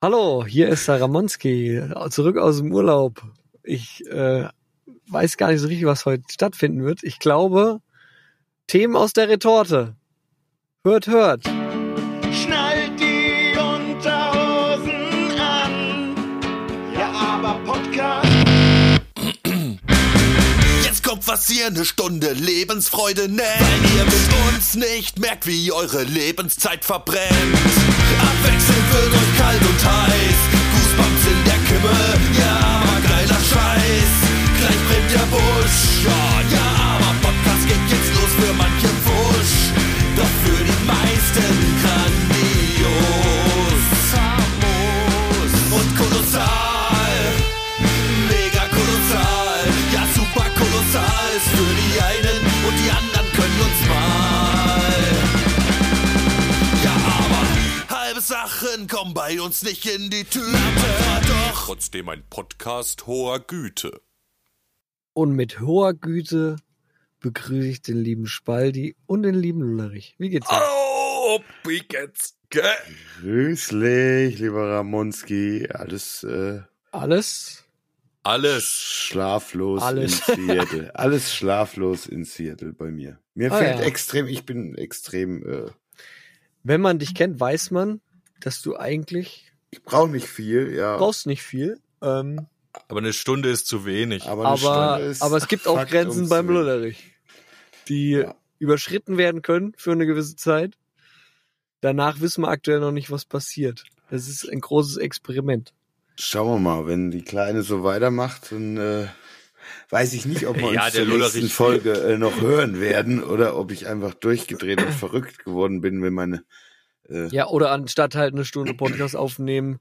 Hallo, hier ist Saramonski, zurück aus dem Urlaub. Ich äh, weiß gar nicht so richtig, was heute stattfinden wird. Ich glaube, Themen aus der Retorte. Hört, hört. Was ihr eine Stunde Lebensfreude nennt. Weil ihr mit uns nicht merkt, wie eure Lebenszeit verbrennt. Abwechselnd wird euch kalt und heiß. Goosebumps in der Kimme. Ja, aber geiler Scheiß. Gleich brennt der Busch. Ja, ja, Bei uns nicht in die Tüte. Doch trotzdem ein Podcast hoher Güte. Und mit hoher Güte begrüße ich den lieben Spaldi und den lieben Lullerich. Wie geht's euch? Oh, wie geht's? Grüßlich, lieber Ramonski. Alles äh, Alles? Alles. schlaflos Alles. in Seattle. Alles schlaflos in Seattle bei mir. Mir Ah, fällt ja. extrem, ich bin extrem, äh, Wenn man dich kennt, weiß man, dass du eigentlich ich brauche nicht viel, ja. brauchst nicht viel. Ähm, Aber eine Stunde ist zu wenig. aber, eine aber, Stunde ist aber es gibt auch Grenzen beim Lullerich, die Ja. überschritten werden können für eine gewisse Zeit. Danach wissen wir aktuell noch nicht, was passiert. Das ist ein großes Experiment. Schauen wir mal, wenn die Kleine so weitermacht, dann äh, weiß ich nicht, ob wir Ja, uns der nächsten Folge äh, noch hören werden oder ob ich einfach durchgedreht und verrückt geworden bin, wenn meine äh, Ja, oder anstatt halt eine Stunde Podcast aufnehmen,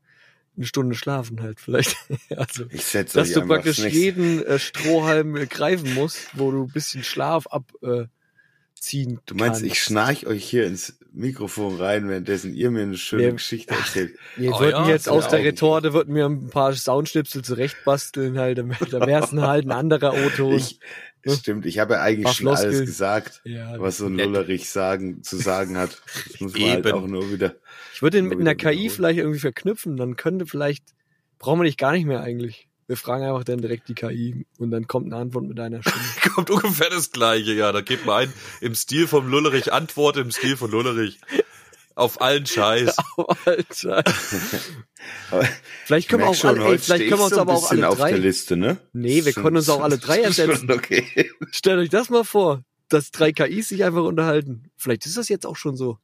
eine Stunde schlafen halt vielleicht. also, ich setze dass du praktisch das nächste- jeden äh, Strohhalm äh, greifen musst, wo du ein bisschen Schlaf abziehen äh, Du meinst, kannst. ich schnarch euch hier ins Mikrofon rein, währenddessen ihr mir eine schöne Ja. Geschichte erzählt. Wir Oh würden ja, jetzt aus der Retorte würden wir ein paar Soundschnipsel zurechtbasteln halt, da wär's dann halt ein anderer Auto. Ich, stimmt, ich habe ja eigentlich Paar schon alles Floskeln. gesagt, ja, was so ein Nett. Lullerich sagen, zu sagen hat. Das muss man halt Eben. auch nur wieder. ich würde den Nur mit einer KI vielleicht irgendwie verknüpfen, dann könnte vielleicht, brauchen wir dich gar nicht mehr eigentlich. Wir fragen einfach dann direkt die KI und dann kommt eine Antwort mit einer Stimme. Kommt ungefähr das gleiche, ja. Da gibt man ein, im Stil vom Lullerich, Antworte im Stil von Lullerich. Auf allen Scheiß. Alter. Aber Vielleicht können wir auch schon, alle, ey, vielleicht können wir uns so aber auch alle auf der drei. Liste, ne? Nee, wir Schon- können uns auch alle drei ersetzen. Schon okay. Stellt euch das mal vor, dass drei KIs sich einfach unterhalten. Vielleicht ist das jetzt auch schon so,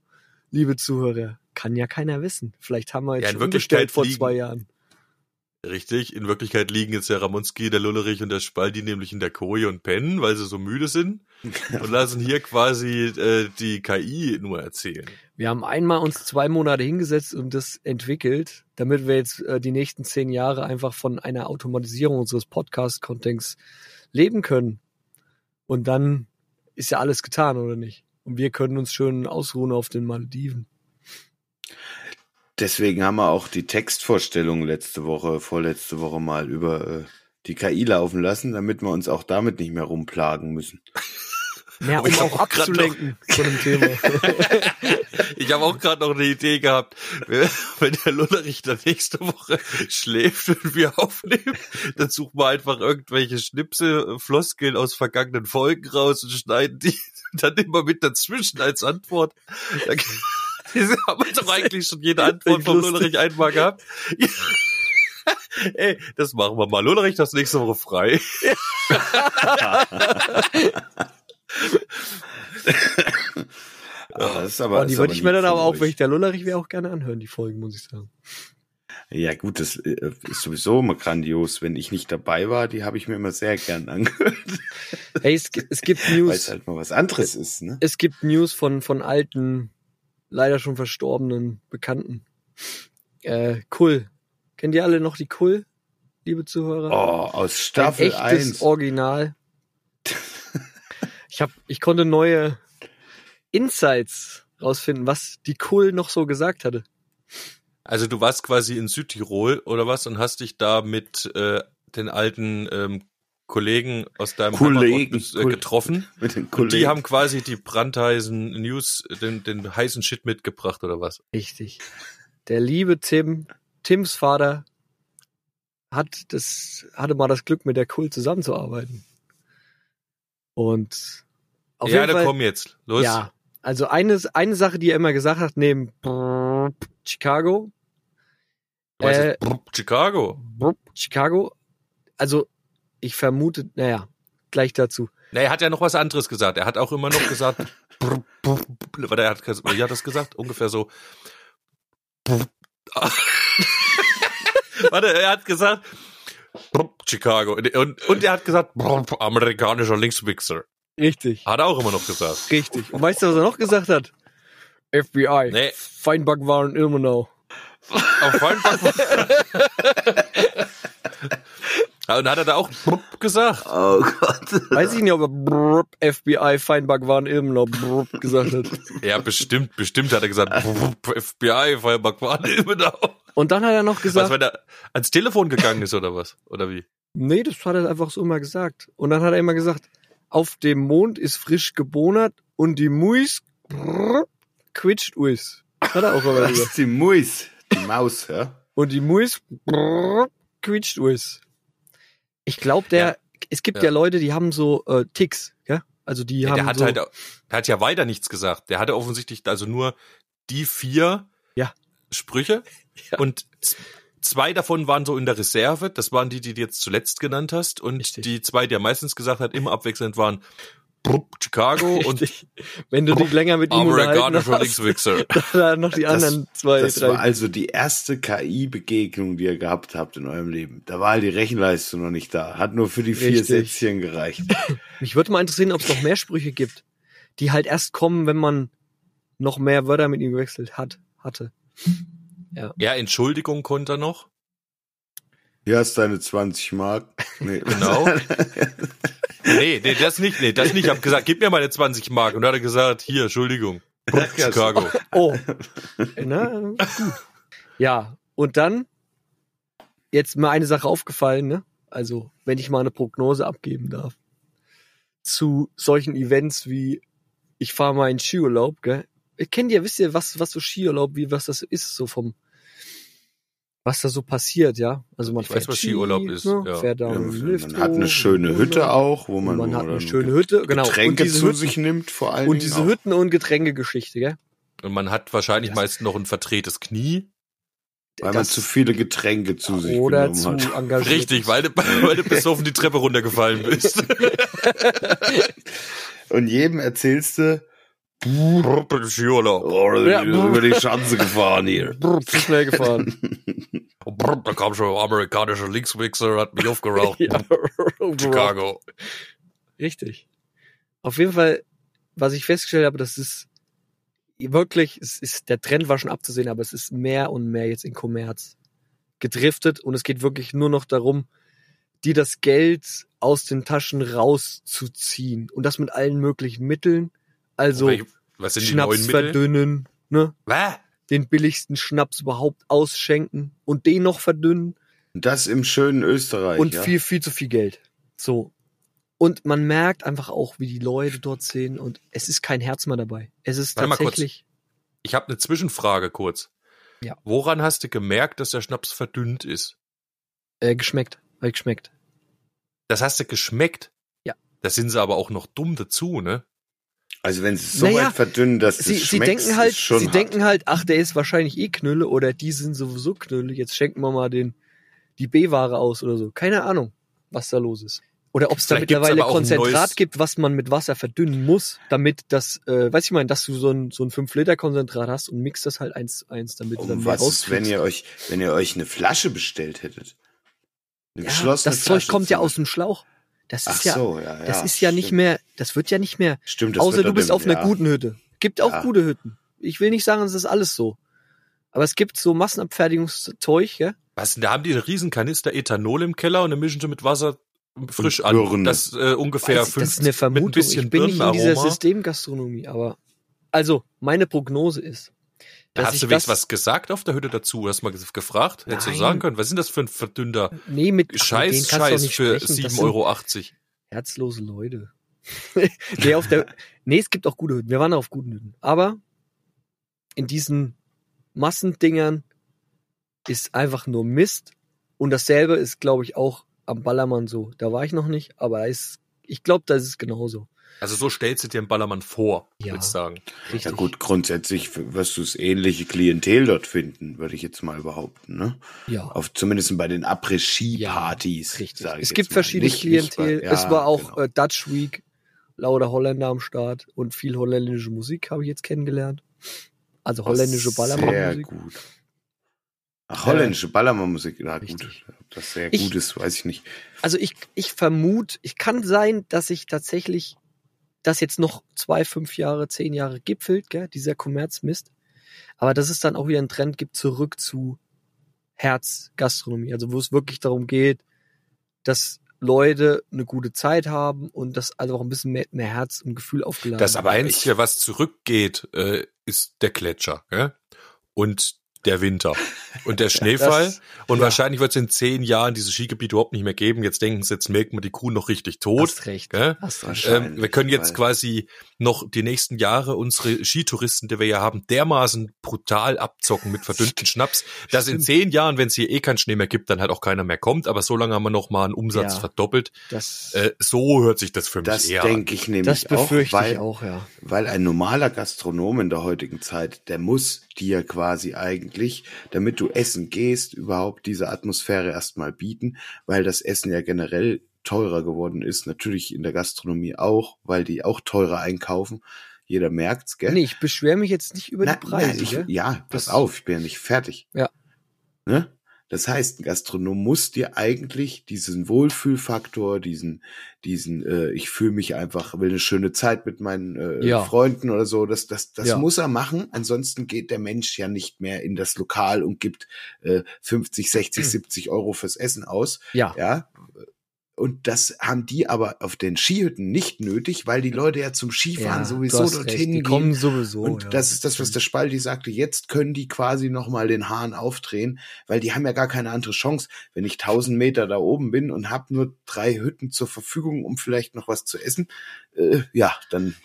liebe Zuhörer. Kann ja keiner wissen. Vielleicht haben wir jetzt Ja, schon umgestellt vor liegen- zwei Jahren. Richtig. In Wirklichkeit liegen jetzt der Ramonski, der Lullerich und der Spaldi nämlich in der Koje und pennen, weil sie so müde sind. Und lassen hier quasi äh, die KI nur erzählen. Wir haben einmal uns zwei Monate hingesetzt und das entwickelt, damit wir jetzt äh, die nächsten zehn Jahre einfach von einer Automatisierung unseres Podcast-Contents leben können. Und dann ist ja alles getan, oder nicht? Und wir können uns schön ausruhen auf den Malediven. Deswegen haben wir auch die Textvorstellung letzte Woche, vorletzte Woche mal über äh, die KI laufen lassen, damit wir uns auch damit nicht mehr rumplagen müssen. Ja, um ich hab auch abzulenken von dem Thema. Ich habe auch gerade noch eine Idee gehabt, wenn der Lullerich dann nächste Woche schläft und wir aufnehmen, dann suchen wir einfach irgendwelche Schnipsel, Floskeln aus vergangenen Folgen raus und schneiden die dann immer mit dazwischen als Antwort. Da diese haben wir doch eigentlich schon jede Antwort vom Lustig. Lullerich einmal gehabt. Ja. Ey, das machen wir mal. Lullerich, das nächste Woche frei. Ja, ist aber, Und die würde ich mir dann aber auch, wenn ich der Lullerich wäre, auch gerne anhören, die Folgen, muss ich sagen. Ja gut, das äh, ist sowieso immer grandios. Wenn ich nicht dabei war, die habe ich mir immer sehr gern angehört, Hey, es, es gibt weil News. es halt mal was anderes ist. Ne? es gibt News von, von alten, leider schon verstorbenen Bekannten. Äh, Kull. Kennt ihr alle noch die Kull, liebe Zuhörer? Oh, aus Ein Staffel echtes 1. Original. Ich hab, ich konnte neue Insights rausfinden, was die Kull noch so gesagt hatte. Also du warst quasi in Südtirol oder was und hast dich da mit äh, den alten ähm, Kollegen aus deinem Kollegen. Äh, getroffen. Mit den Und Kollegen. die haben quasi die brandheißen News, den, den heißen Shit mitgebracht oder was? Richtig. Der liebe Tim Tims Vater hat das, hatte mal das Glück, mit der Kult zusammenzuarbeiten. Und auf ja, Fall, komm jetzt. Los. ja, also eine, eine Sache, die er immer gesagt hat, neben Chicago, Du weißt Äh, Chicago. Chicago, also ich vermute, naja, gleich dazu. Na, er hat ja noch was anderes gesagt. Er hat auch immer noch gesagt, weil er hat, wie hat das gesagt? Ungefähr so. Warte, er hat gesagt, Chicago. Und, und er hat gesagt, amerikanischer Linkswichser. Richtig, Hat er auch immer noch gesagt. richtig. Und weißt du, was er noch gesagt hat? FBI, Nee. Feinback waren immer noch. Auf. Ja, Und hat er da auch brr gesagt? Oh Gott. Weiß ich nicht, ob er brrr, FBI, Feinback waren immer noch brrr gesagt hat. Ja, bestimmt, bestimmt hat er gesagt, brr, FBI, Feuerback war immer da. Und dann hat er noch Was, gesagt, wenn er ans Telefon gegangen ist oder was? Oder wie? nee, das hat er einfach so immer gesagt. Und dann hat er immer gesagt, auf dem Mond ist frisch gebonert und die Muis brrr, quitscht us. Hat er auch immer Das ist die Muis, die Maus, ja? Und die Muis brrr, quietscht us. Ich glaube, der, Ja. es gibt ja. Ja. Leute, die haben so äh, Ticks, ja? Also die Ja, haben der hat so, halt, der hat ja weiter nichts gesagt. Der hatte offensichtlich also nur die vier Ja. Sprüche Ja. und zwei davon waren so in der Reserve. Das waren die, die du jetzt zuletzt genannt hast. Und Richtig. die zwei, die er meistens gesagt hat, immer abwechselnd waren Brupp, Chicago und Richtig. Wenn du dich länger mit ihm unterhalten hast, dann noch die anderen zwei, das drei. war also die erste KI-Begegnung, die ihr gehabt habt in eurem Leben. Da war halt die Rechenleistung noch nicht da. Hat nur für die vier Richtig. Sätzchen gereicht. Mich würde mal interessieren, ob es noch mehr Sprüche gibt, die halt erst kommen, wenn man noch mehr Wörter mit ihm gewechselt hat, hatte. Ja, Entschuldigung konnte er noch. Hier hast deine 20 Mark. Nee. Genau. Nee, nee, das nicht, nee, das nicht. Ich hab gesagt, gib mir meine 20 Mark. Und dann hat er gesagt, hier, Entschuldigung. Chicago. Oh. Na, gut. Ja, und dann jetzt mal eine Sache aufgefallen, ne? Also, wenn ich mal eine Prognose abgeben darf zu solchen Events wie ich fahre mal in Skiurlaub, gell? Ihr kennt ja, wisst ihr, was was so Skiurlaub, wie was das ist so vom was da so passiert, ja? Also man Ich fährt weiß, was Ski, Skiurlaub ist, ne? ja. fährt da Ja, man hat eine schöne. Hütte auch, wo man, man hat eine schöne Hütte, genau. Getränke zu Hütten, sich nimmt, vor allem. und diese Hütten und Getränkegeschichte, gell? Und man hat wahrscheinlich Das- meistens noch ein verdrehtes Knie. Weil man das- zu viele Getränke zu sich oder genommen zu hat. engagiert. Richtig, weil du, weil du besoffen die Treppe runtergefallen bist. Und jedem erzählst du, Skiurlaub. oh, Ja. über die Schanze gefahren hier. Zu schnell gefahren. Da kam schon ein amerikanischer Linkswichser, hat mich aufgeraucht. ja. Chicago. Richtig. Auf jeden Fall, was ich festgestellt habe, das ist wirklich, es ist, der Trend war schon abzusehen, aber es ist mehr und mehr jetzt in Kommerz gedriftet und es geht wirklich nur noch darum, dir das Geld aus den Taschen rauszuziehen und das mit allen möglichen Mitteln. Also Was sind die Schnaps neuen Mittel? verdünnen, ne? Was? Den billigsten Schnaps überhaupt ausschenken und den noch verdünnen. Das im schönen Österreich. und ja? viel, viel zu viel Geld. So. Und man merkt einfach auch, wie die Leute dort sehen und es ist kein Herz mehr dabei. Es ist Warte mal kurz. tatsächlich, Ich habe eine Zwischenfrage kurz. Ja. Woran hast du gemerkt, dass der Schnaps verdünnt ist? äh, geschmeckt, weil geschmeckt. Das hast du geschmeckt. Ja. Da sind sie aber auch noch dumm dazu, ne? Also wenn sie es so Naja, weit verdünnen, dass Sie, es sie schmeckt, denken halt, schon sie hart. denken halt, ach, der ist wahrscheinlich eh Knülle oder die sind sowieso Knülle. Jetzt schenken wir mal den, die B-Ware aus oder so. Keine Ahnung, was da los ist. Oder ob es da mittlerweile Konzentrat gibt, was man mit Wasser verdünnen muss, damit das, äh, weiß ich mal, dass du so ein, so ein 5-Liter-Konzentrat hast und mixt das halt eins, eins, damit du dann Um was ist, wenn ihr euch, wenn ihr euch eine Flasche bestellt hättet? Eine Ja, geschlossene das Zeug Flasche kommt ja aus dem Schlauch. Das Ach ist ja, so, ja, ja. das ist ja nicht mehr, das wird ja nicht mehr, Stimmt, das außer du bist im- auf einer ja. guten Hütte. Gibt auch Ja. gute Hütten. Ich will nicht sagen, es ist alles so. Aber es gibt so Massenabfertigungszeug, ja? Was, da haben die einen riesen Kanister Ethanol im Keller und dann mischen sie mit Wasser frisch Und an. Das äh, ungefähr Weiß ich, fünf, das ist eine Vermutung. mit ein bisschen ich bin nicht in dieser. Systemgastronomie, aber also meine Prognose ist, dass hast du wenigstens was gesagt auf der Hütte dazu? Hast du mal gef- gefragt? Hättest du Nein. sagen können, was sind das für ein verdünnter nee mit ach, Scheiß, doch Scheiß für sprechen. Das 7,80 sind Euro? Herzlose Leute. nee, auf der, nee, es gibt auch gute Hütten. Wir waren auf guten Hütten. Aber in diesen Massendingern ist einfach nur Mist. Und dasselbe ist, glaube ich, auch am Ballermann so. Da war ich noch nicht, aber ist, ich glaube, das ist genauso. Also so stellst du dir einen Ballermann vor, Ja. würde ich sagen. Richtig. Ja gut, grundsätzlich wirst du das ähnliche Klientel dort finden, würde ich jetzt mal behaupten. Ne? Ja. Auf, zumindest bei den Après-Ski-Partys. Richtig. sag ich Es jetzt gibt mal. verschiedenes Nicht- nicht Klientel. bei- ja, es war auch genau. äh, Dutch Week, lauter Holländer am Start und viel holländische Musik habe ich jetzt kennengelernt. Also holländische Sehr Ballermann-Musik. gut. Ach, holländische Ballermann-Musik, ja gut. Richtig. Ob das sehr Ich- gut ist, weiß ich nicht. Also ich, ich vermute, ich kann sein, dass ich tatsächlich das jetzt noch zwei, fünf Jahre, zehn Jahre gipfelt, gell, dieser Kommerzmist. Aber dass es dann auch wieder einen Trend gibt, zurück zu Herzgastronomie. Also wo es wirklich darum geht, dass Leute eine gute Zeit haben und dass also auch ein bisschen mehr, mehr Herz und Gefühl aufgeladen Das wird. Einzige, was zurückgeht, äh, ist der Gletscher ja? und der Winter und der Schneefall. das- und ja. wahrscheinlich wird es in zehn Jahren diese Skigebiete überhaupt nicht mehr geben. Jetzt denken sie, jetzt merkt man die Kuh noch richtig tot. Hast recht. Gell? Hast. Ähm, wir können jetzt quasi noch die nächsten Jahre unsere Skitouristen, die wir ja haben, dermaßen brutal abzocken mit verdünnten Schnaps, dass in zehn Jahren, wenn es hier eh keinen Schnee mehr gibt, dann halt auch keiner mehr kommt. Aber so lange haben wir noch mal einen Umsatz Ja. verdoppelt. Das, Äh, so hört sich das für mich Das eher an. denke ich nämlich das befürchte auch, weil, ich auch, ja. weil ein normaler Gastronom in der heutigen Zeit, der muss dir quasi eigentlich, damit du essen gehst, überhaupt diese Atmosphäre erstmal bieten, weil das Essen ja generell teurer geworden ist, natürlich in der Gastronomie auch, weil die auch teurer einkaufen. Jeder merkt's, gell? Nee, ich beschwere mich jetzt nicht über Na, die Preise. nein, ich, ja, pass Das- auf, ich bin ja nicht fertig. Ja. Ne? Das heißt, ein Gastronom muss dir eigentlich diesen Wohlfühlfaktor, diesen, diesen, äh, ich fühle mich einfach, will eine schöne Zeit mit meinen äh, Ja. Freunden oder so, das, das, das Ja. muss er machen. Ansonsten geht der Mensch ja nicht mehr in das Lokal und gibt äh, 50, 60, 70 Euro fürs Essen aus. ja. Ja. Und das haben die aber auf den Skihütten nicht nötig, weil die Leute ja zum Skifahren Ja, sowieso du dorthin recht, die kommen sowieso. Und ja. das ist das, was der Spaldi sagte. Jetzt können die quasi nochmal den Hahn aufdrehen, weil die haben ja gar keine andere Chance. Wenn ich 1000 Meter da oben bin und habe nur drei Hütten zur Verfügung, um vielleicht noch was zu essen, äh, ja, dann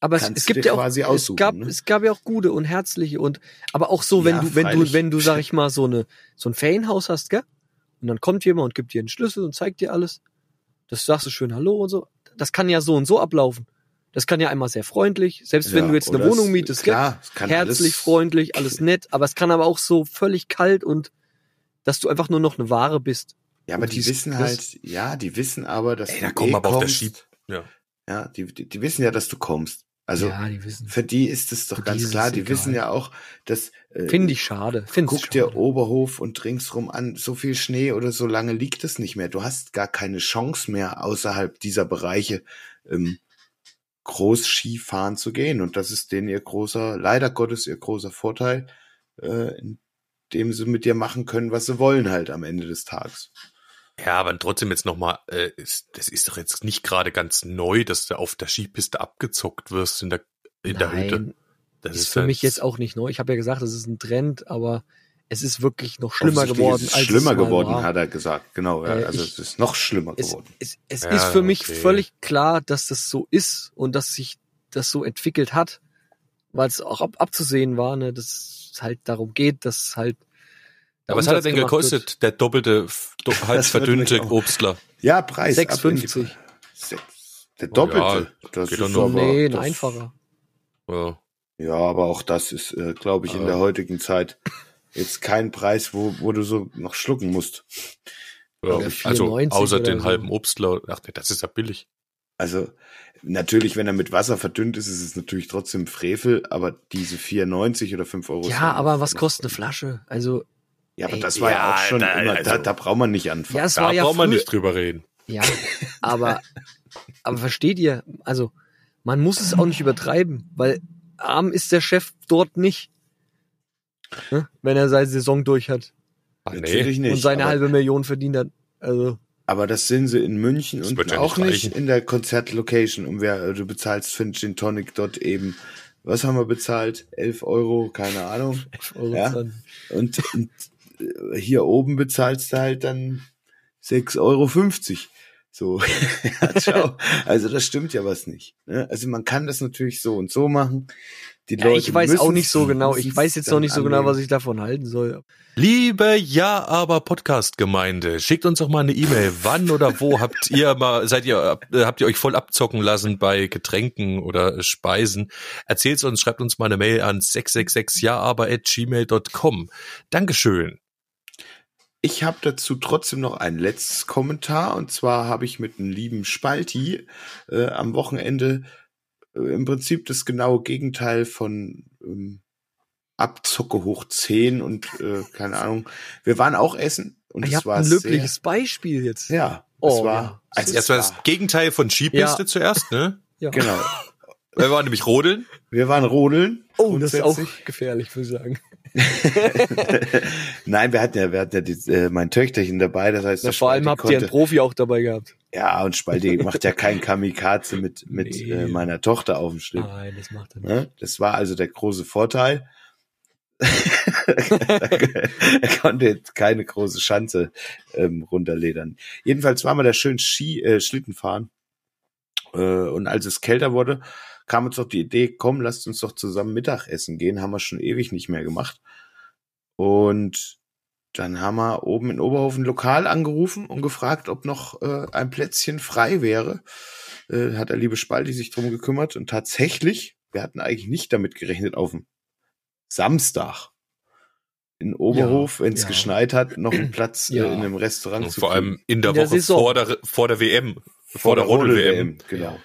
Aber es, es du gibt ja auch, quasi es gab, ne? es gab ja auch gute und herzliche und, aber auch so, wenn Ja, du, wenn du, freilich. wenn du, sag ich mal, so eine, so ein Ferienhaus hast, gell? Und dann kommt jemand und gibt dir einen Schlüssel und zeigt dir alles. Das sagst du schön Hallo und so. Das kann ja so und so ablaufen. Das kann ja einmal sehr freundlich, selbst wenn ja, du jetzt eine Wohnung es- mietest, klar, es kann Herzlich, alles, freundlich, alles nett, aber es kann aber auch so völlig kalt und, dass du einfach nur noch eine Ware bist. Ja, aber die wissen halt, ja, die wissen aber, dass Ey, du da kommen eh aber auf der kommst. Schieb. Ja. Ja, die, die, die wissen ja, dass du kommst. Also ja, die für die ist es doch Für ganz klar. Die egal. wissen ja auch, dass äh, Finde ich schade. Finde Guck ich dir schade. Oberhof und ringsrum an, so viel Schnee oder so lange liegt es nicht mehr. Du hast gar keine Chance mehr, außerhalb dieser Bereiche ähm, groß Skifahren zu gehen. Und das ist denen ihr großer, leider Gottes ihr großer Vorteil, äh, indem sie mit dir machen können, was sie wollen halt am Ende des Tages. Ja, aber trotzdem jetzt nochmal, äh, ist, das ist doch jetzt nicht gerade ganz neu, dass du auf der Skipiste abgezockt wirst in der, in der Hütte. Nein, Das ist für halt- mich jetzt auch nicht neu. Ich habe ja gesagt, es ist ein Trend, aber es ist wirklich noch schlimmer Offensichtlich geworden. Ist es als schlimmer es geworden, war. hat er gesagt. Genau, ja, Äh, also ich- es ist noch schlimmer Es, geworden. es, es Ja, ist für mich okay. völlig klar, dass das so ist und dass sich das so entwickelt hat, weil es auch ab, abzusehen war, ne, dass es halt darum geht, dass halt. Aber was hat er denn gekostet, der doppelte, do, halb wird verdünnte Obstler? Ja, Preis. ab in die- 6,50. Sechs- Der Oh Doppelte. ja, das ist doch noch. wird. aber, Nee, ein das- einfacher. Ja. Ja, aber auch das ist, äh, glaube ich, in Ja. der heutigen Zeit jetzt kein Preis, wo, wo du so noch schlucken musst. Ja, also 94 außer den so. halben Obstler. Ach nee, das ist ja billig. Also natürlich, wenn er mit Wasser verdünnt ist, ist es natürlich trotzdem Frevel, aber diese 4,90 oder 5 Euro. Ja, aber was kostet eine Flasche? Also, Ja, aber Ey, das war ja, ja, auch schon da- immer, da, also- da braucht man nicht anfangen. ja, es Da war ja braucht man früher- nicht drüber reden. Ja, aber, aber versteht ihr, also man muss es auch nicht übertreiben, weil arm ist der Chef dort nicht, ne? wenn er seine Saison durch hat Ach, nee. Natürlich nicht. und seine aber, halbe Million verdient hat. Also, aber das sind sie in München und ja auch nicht nicht in der Konzertlocation. Und wer, du bezahlst für den Tonic dort eben, was haben wir bezahlt? 11 Euro, keine Ahnung. Euro Ja. Und, und äh, hier oben bezahlst du halt dann 6,50 Euro. So, ja. Also das stimmt ja was nicht. Ne? Also man kann das natürlich so und so machen. Die Ja, ich weiß auch nicht so genau. Ich weiß jetzt noch nicht so genau, was ich davon halten soll. Liebe Ja, aber Podcast-Gemeinde, schickt uns doch mal eine E-Mail. Wann oder wo habt ihr mal, seid ihr, habt ihr euch voll abzocken lassen bei Getränken oder Speisen? Erzählt's uns, schreibt uns mal eine Mail an 666 ja aber at gmail.com. Dankeschön. Ich habe dazu trotzdem noch ein letztes Kommentar und zwar habe ich mit einem lieben Spalti äh, am Wochenende äh, im Prinzip das genaue Gegenteil von ähm, Abzocke hoch 10 und äh, keine Ahnung. Wir waren auch essen und Ihr es war ein löbliches sehr, Beispiel jetzt. ja, Oh, es war ja. also Das es war das Gegenteil von Skipiste Ja. zuerst, ne? Ja. genau. Wir waren nämlich Rodeln. Wir waren rodeln. Oh, das ist auch gefährlich, würde ich sagen. Nein, wir hatten ja, wir hatten ja die, äh, mein Töchterchen dabei, das heißt, Na, vor allem habt ihr einen Profi auch dabei gehabt. Ja, und Spalti macht ja kein Kamikaze mit, mit Nee. äh, meiner Tochter auf dem Schlitten. Nein, das macht er nicht. Ne? Das war also der große Vorteil. er konnte jetzt keine große Schanze ähm, runterledern. Jedenfalls waren wir da schön Ski, äh, Schlitten fahren. Äh, und als es kälter wurde, kam uns doch die Idee, komm, lasst uns doch zusammen Mittagessen gehen. Haben wir schon ewig nicht mehr gemacht. Und dann haben wir oben in Oberhofen lokal angerufen und gefragt, ob noch äh, ein Plätzchen frei wäre. Äh, hat der liebe Spalti sich drum gekümmert und tatsächlich, wir hatten eigentlich nicht damit gerechnet, auf dem Samstag in Oberhof, wenn es ja. geschneit hat, noch einen Platz Ja. äh, in einem Restaurant Und zu vor allem in der In der Woche Saison. vor der, vor der WM. Vor, der Rodel-WM. Genau.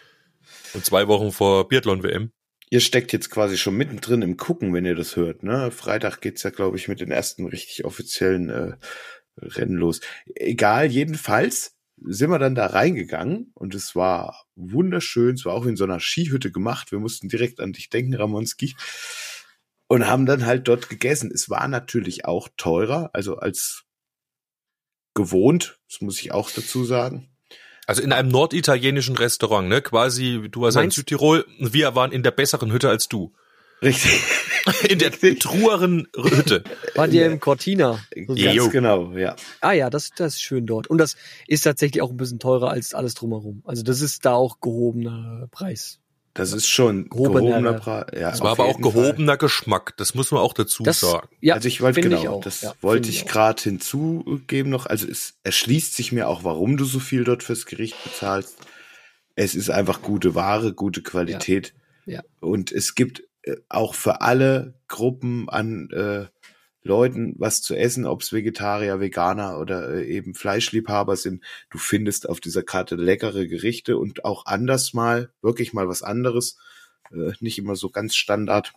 Und zwei Wochen vor Biathlon-WM. Ihr steckt jetzt quasi schon mittendrin im Gucken, wenn ihr das hört. Ne? Freitag geht's ja, glaube ich, mit den ersten richtig offiziellen äh, Rennen los. Egal, jedenfalls sind wir dann da reingegangen und es war wunderschön. Es war auch in so einer Skihütte gemacht. Wir mussten direkt an dich denken, Ramonski. Und haben dann halt dort gegessen. Es war natürlich auch teurer, also als gewohnt, das muss ich auch dazu sagen. Also in einem norditalienischen Restaurant, ne? Quasi, du warst in Meinst- Südtirol, wir waren in der besseren Hütte als du. Richtig. In der trueren Hütte. Wart ihr im Cortina? So Ganz Jo. genau, ja. Ah ja, das, das ist schön dort. Und das ist tatsächlich auch ein bisschen teurer als alles drumherum. Also das ist da auch gehobener Preis. Das ist schon Gehobener- gehobener Preis. Ja, Es war aber auch jeden Fall. gehobener Geschmack, das muss man auch dazu Das, sagen. ja, also ich wollte genau, auch. das Ja, wollte ich gerade hinzugeben noch. Also es erschließt sich mir auch, warum du so viel dort fürs Gericht bezahlst. Es ist einfach gute Ware, gute Qualität. Ja. Und es gibt äh, auch für alle Gruppen an äh, Leuten was zu essen, ob es Vegetarier, Veganer oder äh, eben Fleischliebhaber sind. Du findest auf dieser Karte leckere Gerichte und auch anders mal, wirklich mal was anderes. Äh, nicht immer so ganz Standard.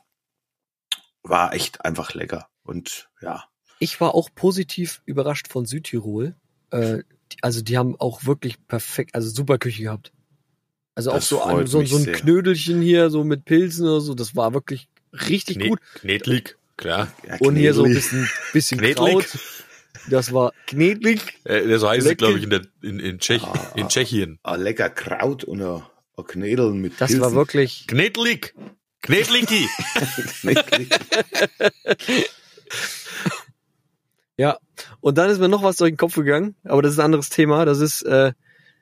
War echt einfach lecker. Und ja, Ich war auch positiv überrascht von Südtirol. Äh, also die haben auch wirklich perfekt, also super Küche gehabt. Also auch Das so, ein, so, mich so ein sehr. Knödelchen hier, so mit Pilzen oder so, das war wirklich richtig Kne gut. Knetlig, klar. ja Und hier so ein bisschen, bisschen. Kraut. Das war knedlig. Äh, so heißt es, glaube ich, in, der, in, in, Tschech, Ah, in. Tschechien. Ah, lecker Kraut und ein, ein Knädeln mit Das Pilzen. war wirklich, Knetlig. Knetliki. Knädli. ja. Und dann ist mir noch was durch den Kopf gegangen, aber das ist ein anderes Thema. Das ist, äh,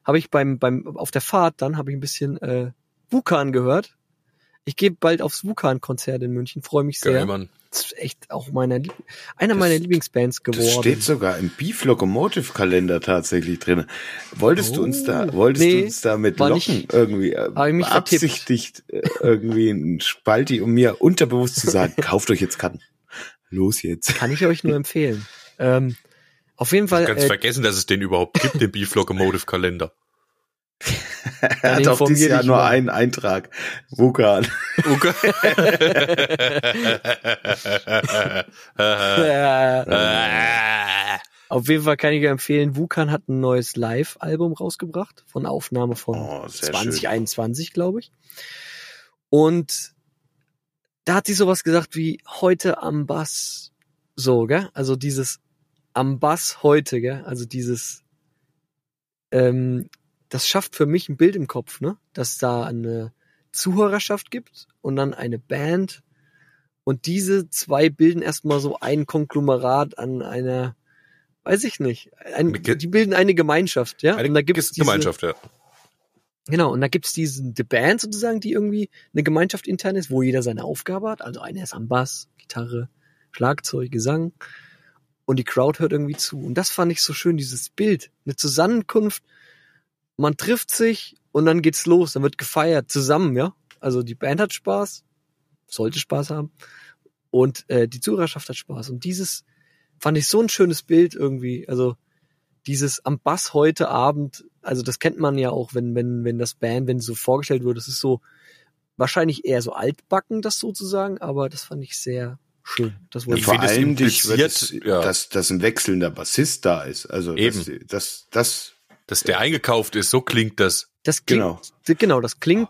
habe ich beim, beim, auf der Fahrt, dann habe ich ein bisschen äh, Wukan gehört. Ich gehe bald aufs Wukan-Konzert in München, freue mich sehr. Geil, Mann. Das ist echt auch meine, Lieb- einer Das- meiner Lieblingsbands Das geworden. steht sogar im Beef Locomotive Kalender tatsächlich drin. Wolltest du uns da, Oh, wolltest nee, du uns da mit war locken nicht. irgendwie äh, ich mich vertippt. beabsichtigt äh, irgendwie ein Spalti, um mir unterbewusst zu sagen, kauft euch jetzt Karten. Los jetzt. Kann ich euch nur empfehlen. ähm, auf jeden Fall, Ganz äh, vergessen, dass es den überhaupt gibt, den Beef Locomotive Kalender. Er hat auf dieses Jahr nur mal. einen Eintrag. Wukan. Äh, auf jeden Fall kann ich empfehlen, Wukan hat ein neues Live-Album rausgebracht, von Aufnahme von Oh, sehr 2021, glaube ich. Und da hat sie sowas gesagt wie heute am Bass. So, gell? Also dieses am Bass heute, gell? Also dieses, ähm, das schafft für mich ein Bild im Kopf, ne? Dass da eine Zuhörerschaft gibt und dann eine Band. Und diese zwei bilden erstmal so ein Konglomerat an einer, weiß ich nicht, ein, die bilden eine Gemeinschaft, ja? Eine und da gibt's diese, Gemeinschaft, ja. Genau, und da gibt's diesen The Band sozusagen, die irgendwie eine Gemeinschaft intern ist, wo jeder seine Aufgabe hat. Also einer ist am Bass, Gitarre, Schlagzeug, Gesang. Und die Crowd hört irgendwie zu. Und das fand ich so schön, dieses Bild. Eine Zusammenkunft. Man trifft sich und dann geht's los. Dann wird gefeiert zusammen, ja. Also die Band hat Spaß, sollte Spaß haben. Und äh, die Zuhörerschaft hat Spaß. Und dieses fand ich so ein schönes Bild irgendwie. Also dieses am Bass heute Abend, also das kennt man ja auch, wenn, wenn, wenn das Band, wenn so vorgestellt wird, das ist so wahrscheinlich eher so altbacken, das sozusagen, aber das fand ich sehr schön. Das wollte Ich Vor finde, es allem dich wird es, impliziert, ja. dass, dass ein wechselnder Bassist da ist. Also Eben. das, das, das Dass der eingekauft ist, so klingt das. Das klingt, Genau. genau. das klingt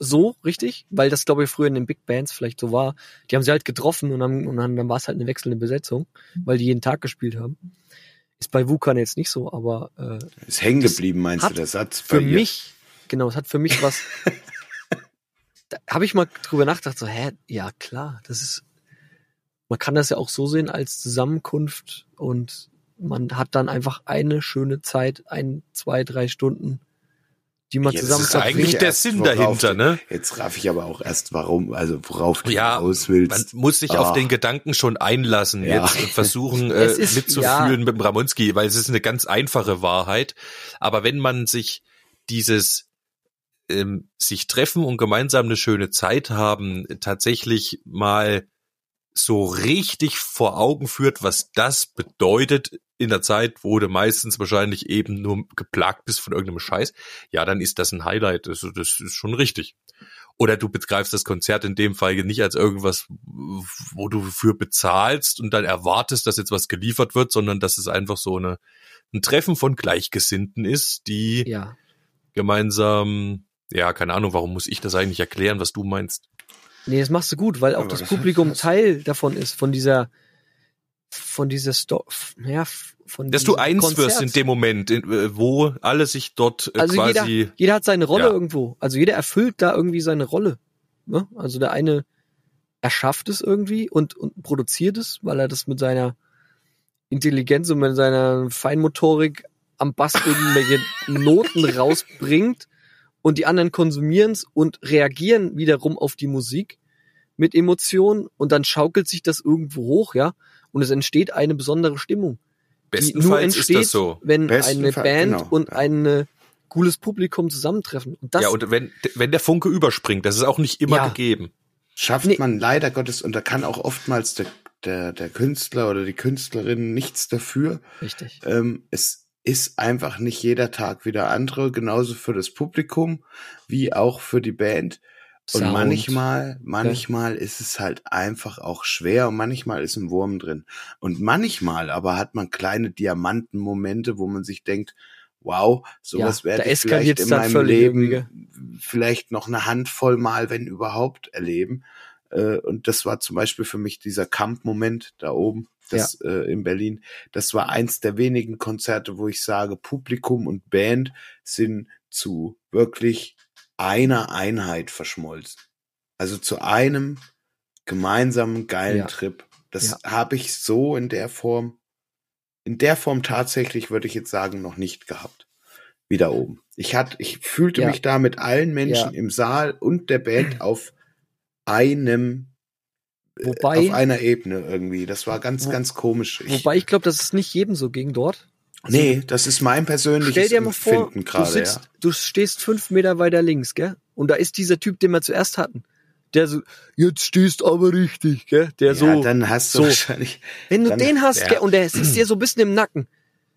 so richtig, weil das glaube ich früher in den Big Bands vielleicht so war. Die haben sie halt getroffen und dann, und dann, dann war es halt eine wechselnde Besetzung, weil die jeden Tag gespielt haben. Ist bei Wukan jetzt nicht so, aber äh, ist hängen geblieben, meinst du, der Satz? für bei ihr? mich, genau, es hat für mich was. da habe ich mal drüber nachgedacht, so, hä, ja klar, das ist, man kann das ja auch so sehen als Zusammenkunft und man hat dann einfach eine schöne Zeit, ein, zwei, drei Stunden, die man Jetzt zusammen ist eigentlich der erst, Sinn dahinter, ne? Jetzt raff ich aber auch erst, warum, also worauf du Ja, raus Man willst. muss sich auf Ah. den Gedanken schon einlassen, Ja. jetzt versuchen äh, ist- mitzufühlen ja. mit dem Ramonski, weil es ist eine ganz einfache Wahrheit. Aber wenn man sich dieses ähm, sich treffen und gemeinsam eine schöne Zeit haben, tatsächlich mal so richtig vor Augen führt, was das bedeutet in der Zeit, wo du meistens wahrscheinlich eben nur geplagt bist von irgendeinem Scheiß, ja, dann ist das ein Highlight. Also das ist schon richtig. Oder du begreifst das Konzert in dem Fall nicht als irgendwas, wo du für bezahlst und dann erwartest, dass jetzt was geliefert wird, sondern dass es einfach so eine, ein Treffen von Gleichgesinnten ist, die Ja, gemeinsam, ja, keine Ahnung, warum muss ich das eigentlich erklären, was du meinst? Nee, das machst du gut, weil auch Aber das Publikum das- Teil davon ist, von dieser, von dieser Sto ja, von Dass du eins Konzert. wirst in dem Moment, in, äh, wo alle sich dort äh, Also quasi, jeder, jeder hat seine Rolle Ja. irgendwo. Also jeder erfüllt da irgendwie seine Rolle. Ne? Also der eine erschafft es irgendwie und, und produziert es, weil er das mit seiner Intelligenz und mit seiner Feinmotorik am Bass irgendwelche Noten rausbringt und die anderen konsumieren es und reagieren wiederum auf die Musik mit Emotionen und dann schaukelt sich das irgendwo hoch, ja, und es entsteht eine besondere Stimmung die nur bestenfalls ist entsteht, das so. wenn eine Bestenfalls, Band genau, und ein äh, cooles Publikum zusammentreffen. Und das, ja, und wenn, wenn der Funke überspringt, das ist auch nicht immer Ja. gegeben. Schafft Nee. man leider Gottes, und da kann auch oftmals der, der, der Künstler oder die Künstlerin nichts dafür. richtig. Ähm, es ist einfach nicht jeder Tag wieder andere, genauso für das Publikum wie auch für die Band. Und Sound. manchmal, manchmal ist es halt einfach auch schwer und manchmal ist ein Wurm drin. Und manchmal aber hat man kleine Diamantenmomente, wo man sich denkt, wow, sowas Ja, werde ich vielleicht in meinem Leben vielleicht noch eine Handvoll Mal, wenn überhaupt, erleben. Äh, Und das war zum Beispiel für mich dieser Kampfmoment da oben, das äh, in Berlin. Das war eins der wenigen Konzerte, wo ich sage, Publikum und Band sind zu wirklich einer Einheit verschmolzen. Also zu einem gemeinsamen geilen Ja. Trip. Das Ja. habe ich so in der Form, in der Form tatsächlich, würde ich jetzt sagen, noch nicht gehabt. Wie da oben. Ich hatte, ich fühlte Ja. mich da mit allen Menschen Ja. im Saal und der Band auf einem, Wobei, auf einer Ebene irgendwie. Das war ganz, Wo- ganz komisch. Ich, wobei ich glaube, dass es nicht jedem so ging dort. nee, das ist mein persönliches Stell dir mal vor, du, gerade, sitzt, ja. du stehst fünf Meter weiter links, gell? Und da ist dieser Typ, den wir zuerst hatten. Der so, jetzt stehst aber richtig, gell? Der ja, so, dann hast du so. wahrscheinlich, Wenn du Dann- den hast, Ja. gell, und der sitzt dir so ein bisschen im Nacken,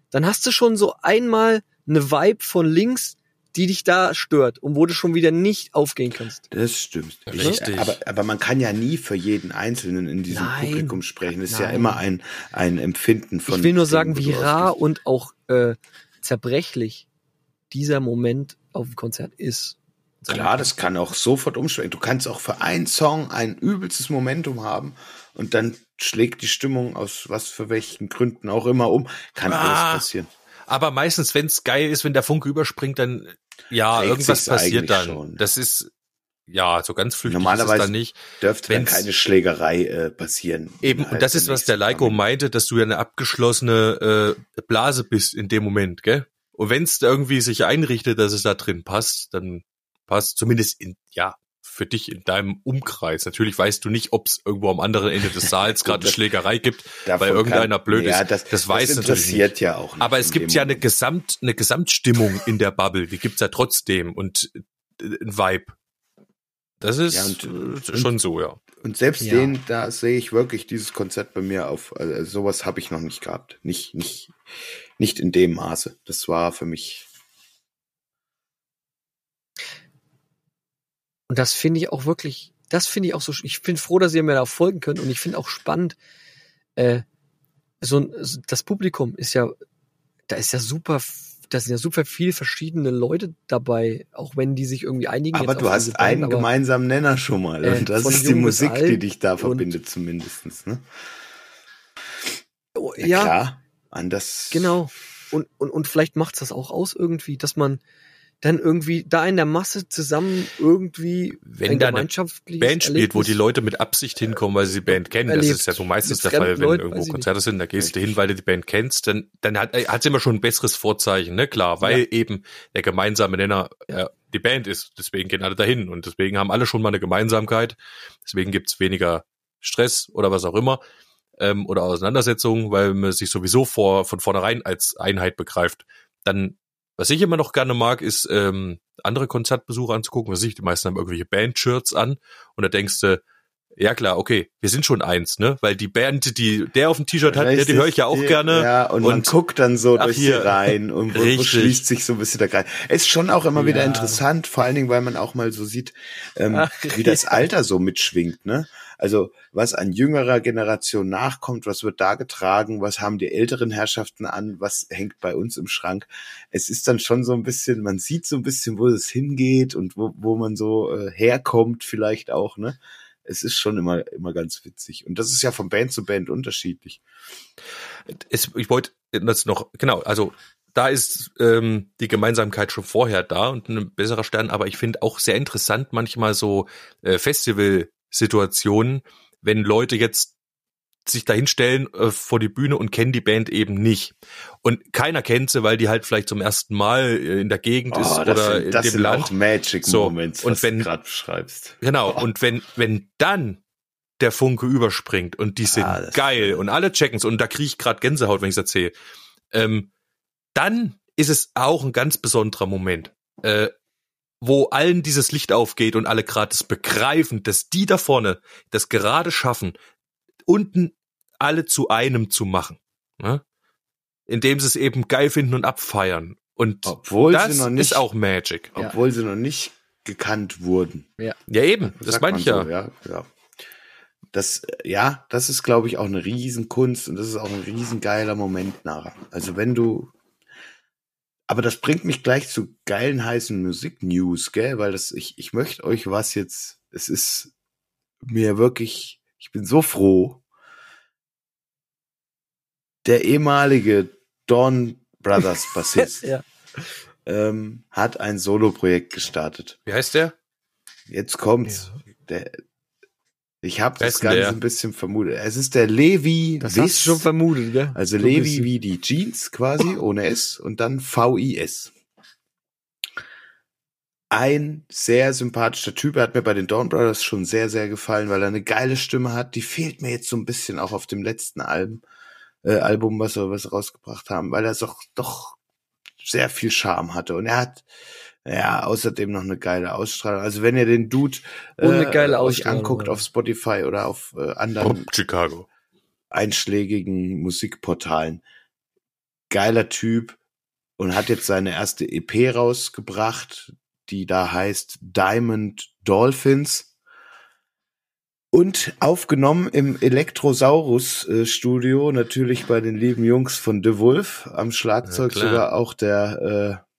dann hast du schon so einmal eine Vibe von links, die dich da stört und wo du schon wieder nicht aufgehen kannst. das stimmt. Ich, Richtig. aber, aber man kann ja nie für jeden Einzelnen in diesem Nein. Publikum sprechen. Das ist ja Nein. immer ein, ein Empfinden von. ich will nur sagen, wie rar und auch äh, zerbrechlich dieser Moment auf dem Konzert ist. Klar, das kann auch sofort umschwenken. Du kannst auch für einen Song ein übelstes Momentum haben und dann schlägt die Stimmung aus was für welchen Gründen auch immer um. Kann Ah. alles passieren. Aber meistens, wenn es geil ist, wenn der Funke überspringt, dann ja, irgendwas passiert dann. schon. Das ist ja so ganz flüchtig ist Normalerweise es dann nicht. Dürfte Wenn's- keine Schlägerei äh, passieren. Eben, Halt und das ist, was der Leiko meinte, dass du ja eine abgeschlossene äh, Blase bist in dem Moment, gell? Und wenn es irgendwie sich einrichtet, dass es da drin passt, dann passt zumindest in, ja, für dich in deinem Umkreis. Natürlich weißt du nicht, ob es irgendwo am anderen Ende des Saals gerade eine Schlägerei gibt, weil irgendeiner kann- blöd ist. Ja, das, das weiß das natürlich interessiert nicht. ja auch nicht. Aber es in gibt ja eine. Gesamt, eine Gesamtstimmung in der Bubble, die gibt's ja trotzdem und äh, ein Vibe. Das ist Ja, und- äh, schon so, ja. Und selbst Ja. den, da sehe ich wirklich dieses Konzept bei mir auf. Also sowas habe ich noch nicht gehabt. Nicht, nicht, nicht in dem Maße. Das war für mich. Und das finde ich auch wirklich, das finde ich auch so, ich bin froh, dass ihr mir da folgen könnt und ich finde auch spannend, äh, so ein, das Publikum ist ja, da ist ja super, da sind ja super viel verschiedene Leute dabei, auch wenn die sich irgendwie einigen. Aber du hast Band, einen aber- gemeinsamen Nenner schon mal. Äh, und das von ist die Musik, die dich da verbindet, zumindestens. Ne? Oh, ja, klar. Anders. Genau. Und, und, und vielleicht macht's das auch aus irgendwie, dass man dann irgendwie da in der Masse zusammen irgendwie Wenn ein da gemeinschaftliches Band spielt, wo Erlebnis- die Leute mit Absicht hinkommen, weil sie die Band kennen. Das erlebt. ist ja so meistens Mit der Fall, wenn Leuten, irgendwo Konzerte sind, da gehst du hin, weil du die Band kennst, dann, dann hat es immer schon ein besseres Vorzeichen, ne? Klar, weil Ja. eben der gemeinsame Nenner äh, die Band ist. Deswegen gehen alle dahin und deswegen haben alle schon mal eine Gemeinsamkeit. Deswegen gibt's weniger Stress oder was auch immer ähm, oder Auseinandersetzungen, weil man sich sowieso vor, von vornherein als Einheit begreift. Dann, was ich immer noch gerne mag, ist ähm, andere Konzertbesuche anzugucken. Was ich, die meisten haben irgendwelche Band-Shirts an und da denkst du, ja klar, okay, wir sind schon eins, ne? Weil die Band, die der auf dem T-Shirt hat, der, die Richtig, höre ich ja auch die- gerne. Ja, und, man Und- guckt dann so durch die hier. rein und wo, wo Richtig. schließt sich so ein bisschen der Kreis. Ist schon auch immer wieder Ja. interessant, vor allen Dingen, weil man auch mal so sieht, ähm, Ach, wie das Alter so mitschwingt, ne? Also, was an jüngerer Generation nachkommt, was wird da getragen, was haben die älteren Herrschaften an, was hängt bei uns im Schrank. Es ist dann schon so ein bisschen, man sieht so ein bisschen, wo es hingeht und wo, wo man so äh, herkommt vielleicht auch, ne? Es ist schon immer, immer ganz witzig. Und das ist ja von Band zu Band unterschiedlich. es, ich wollte das noch, genau, also da ist ähm, die Gemeinsamkeit schon vorher da und ein besserer Stern, aber ich finde auch sehr interessant manchmal so äh, Festival-Situationen, wenn Leute jetzt sich dahinstellen äh, vor die Bühne und kennen die Band eben nicht. Und keiner kennt sie, weil die halt vielleicht zum ersten Mal äh, in der Gegend ist Oh, das oder sind, in dem sind Land. auch Magic So, Moments, und was wenn- du gerade beschreibst. Genau, Oh. und wenn, wenn dann der Funke überspringt und die sind Ah, geil und alle checken's und da kriege ich gerade Gänsehaut, wenn ich's erzähle, ähm, dann ist es auch ein ganz besonderer Moment, äh, wo allen dieses Licht aufgeht und alle gerade das begreifen, dass die da vorne das gerade schaffen, unten alle zu einem zu machen. Ne? Indem sie es eben geil finden und abfeiern. Und Obwohl das sie noch nicht, ist auch Magic. Ja. obwohl sie noch nicht gekannt wurden. Ja, eben, das meine ich ja. So, ja, ja. Das, ja, das ist, glaube ich, auch eine Riesenkunst und das ist auch ein riesengeiler Moment nachher. Also wenn du, aber das bringt mich gleich zu geilen, heißen Musik-News, gell, weil das, ich, ich möchte euch was jetzt, es ist mir wirklich, ich bin so froh. Der ehemalige Dawn Brothers Bassist Ja. ähm, hat ein Solo-Projekt gestartet. Wie heißt der? Jetzt kommt's. Der, ich habe das Ganze der? ein bisschen vermutet. Es ist der Levi Das Wiss. hast du schon vermutet, gell? Also So Levi wie die Jeans quasi, ohne S und dann V-I-S. Ein sehr sympathischer Typ. Er hat mir bei den Dawn Brothers schon sehr, sehr gefallen, weil er eine geile Stimme hat. Die fehlt mir jetzt so ein bisschen auch auf dem letzten Album, äh, Album was, wir, was rausgebracht haben, weil er doch, doch sehr viel Charme hatte. Und er hat ja außerdem noch eine geile Ausstrahlung. Also wenn ihr den Dude äh, Und eine geile euch anguckt ja. auf Spotify oder auf äh, anderen Chicago. einschlägigen Musikportalen. Geiler Typ und hat jetzt seine erste EP rausgebracht, die da heißt Diamond Dolphins. Und aufgenommen im Elektrosaurus äh, Studio, natürlich bei den lieben Jungs von The Wolf, am Schlagzeug sogar auch der äh,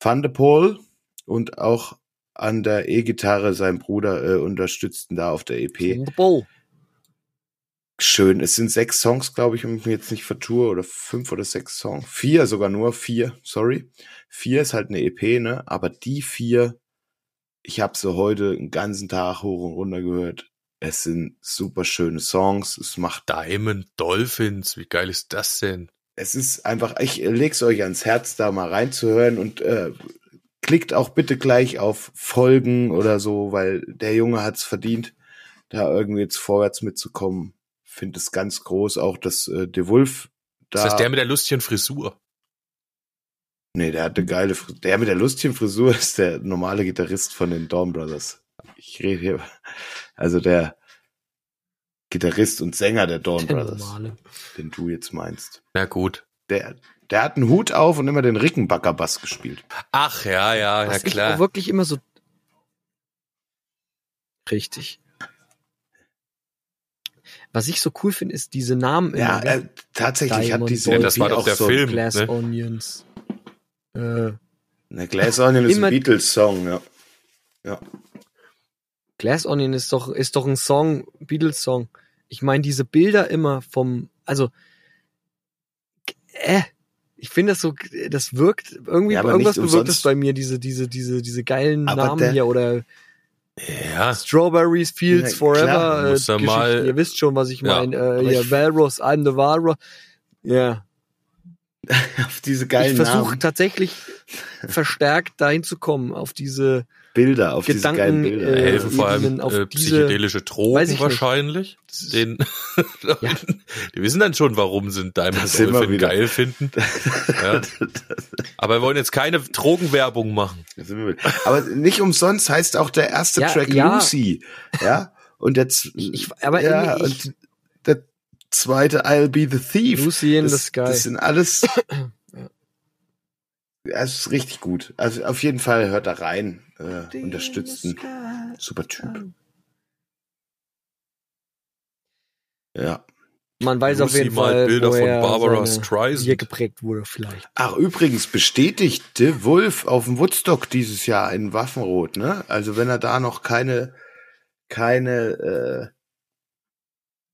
Van de Pol und auch an der E-Gitarre sein Bruder äh, unterstützten da auf der EP schön. Es sind sechs Songs, glaube ich, wenn ich mich jetzt nicht vertue, oder fünf oder sechs Songs. Vier sogar nur, vier, sorry. Vier ist halt eine EP, ne? Aber die vier, ich habe sie heute einen ganzen Tag hoch und runter gehört. Es sind super schöne Songs. Es macht, Diamond Dolphins, wie geil ist das denn? Es ist einfach, ich leg's euch ans Herz, da mal reinzuhören und äh, klickt auch bitte gleich auf Folgen oder so, weil der Junge hat's verdient, da irgendwie jetzt vorwärts mitzukommen. Finde es ganz groß, auch dass äh, De Wolf da. Das heißt, der mit der lustigen Frisur. nee, der hatte geile Frisur. Der mit der lustigen Frisur ist der normale Gitarrist von den Dawn Brothers. Ich rede hier, also der Gitarrist und Sänger der Dawn Der Brothers, normale. den du jetzt meinst. Na gut. Der, der hat einen Hut auf und immer den Rickenbacker-Bass gespielt. Ach ja, ja, ja Was ich auch klar. wirklich immer so. Richtig. Was ich so cool finde, ist diese Namen. Ja, ne? äh, tatsächlich Diamond hat diese Dolby. Das war doch auch der so Film. Glass ne? Onions. Äh, Ne, Glass Onion ist ein Beatles-Song, ja. Ja. Glass Onion ist doch, ist doch ein Song, Beatles-Song. Ich meine, diese Bilder immer vom, also, äh, ich finde das so, das wirkt, irgendwie, Ja, irgendwas bewirkt es bei mir, diese, diese, diese, diese geilen Aber Namen der- hier oder Ja. Strawberries, Fields, Ja, Forever, äh, ja mal- ihr wisst schon, was ich Ja, meine, äh, ich- Valros, I'm the Walrus, ja. Auf diese Ich geilen versuche Namen, tatsächlich verstärkt dahin zu kommen, auf diese, Bilder, auf diese Gedanken, geilen Bilder. äh, helfen vor allem auf äh, diese- psychedelische Drogen wahrscheinlich. Den Die wissen dann schon, warum sie Diamond sind wir Dolphin geil finden. Ja. Aber wir wollen jetzt keine Drogenwerbung machen. Aber nicht umsonst heißt auch der erste Ja, Track ja. Lucy. Ja. Und der, z- ich, aber ja, irgendwie, ich, und der zweite I'll Be the Thief. Lucy in the das, Sky. das sind alles. Ja, es ist richtig gut. Also auf jeden Fall hört da rein, äh, unterstützt ihn. Super Typ. Ja. Man weiß auf Lucy jeden malt Fall, Bilder von Barbara Streisand. Hier geprägt wurde vielleicht. Ach, übrigens bestätigte Wolf auf dem Woodstock dieses Jahr in Waffenrot, ne? Also wenn er da noch keine, keine äh,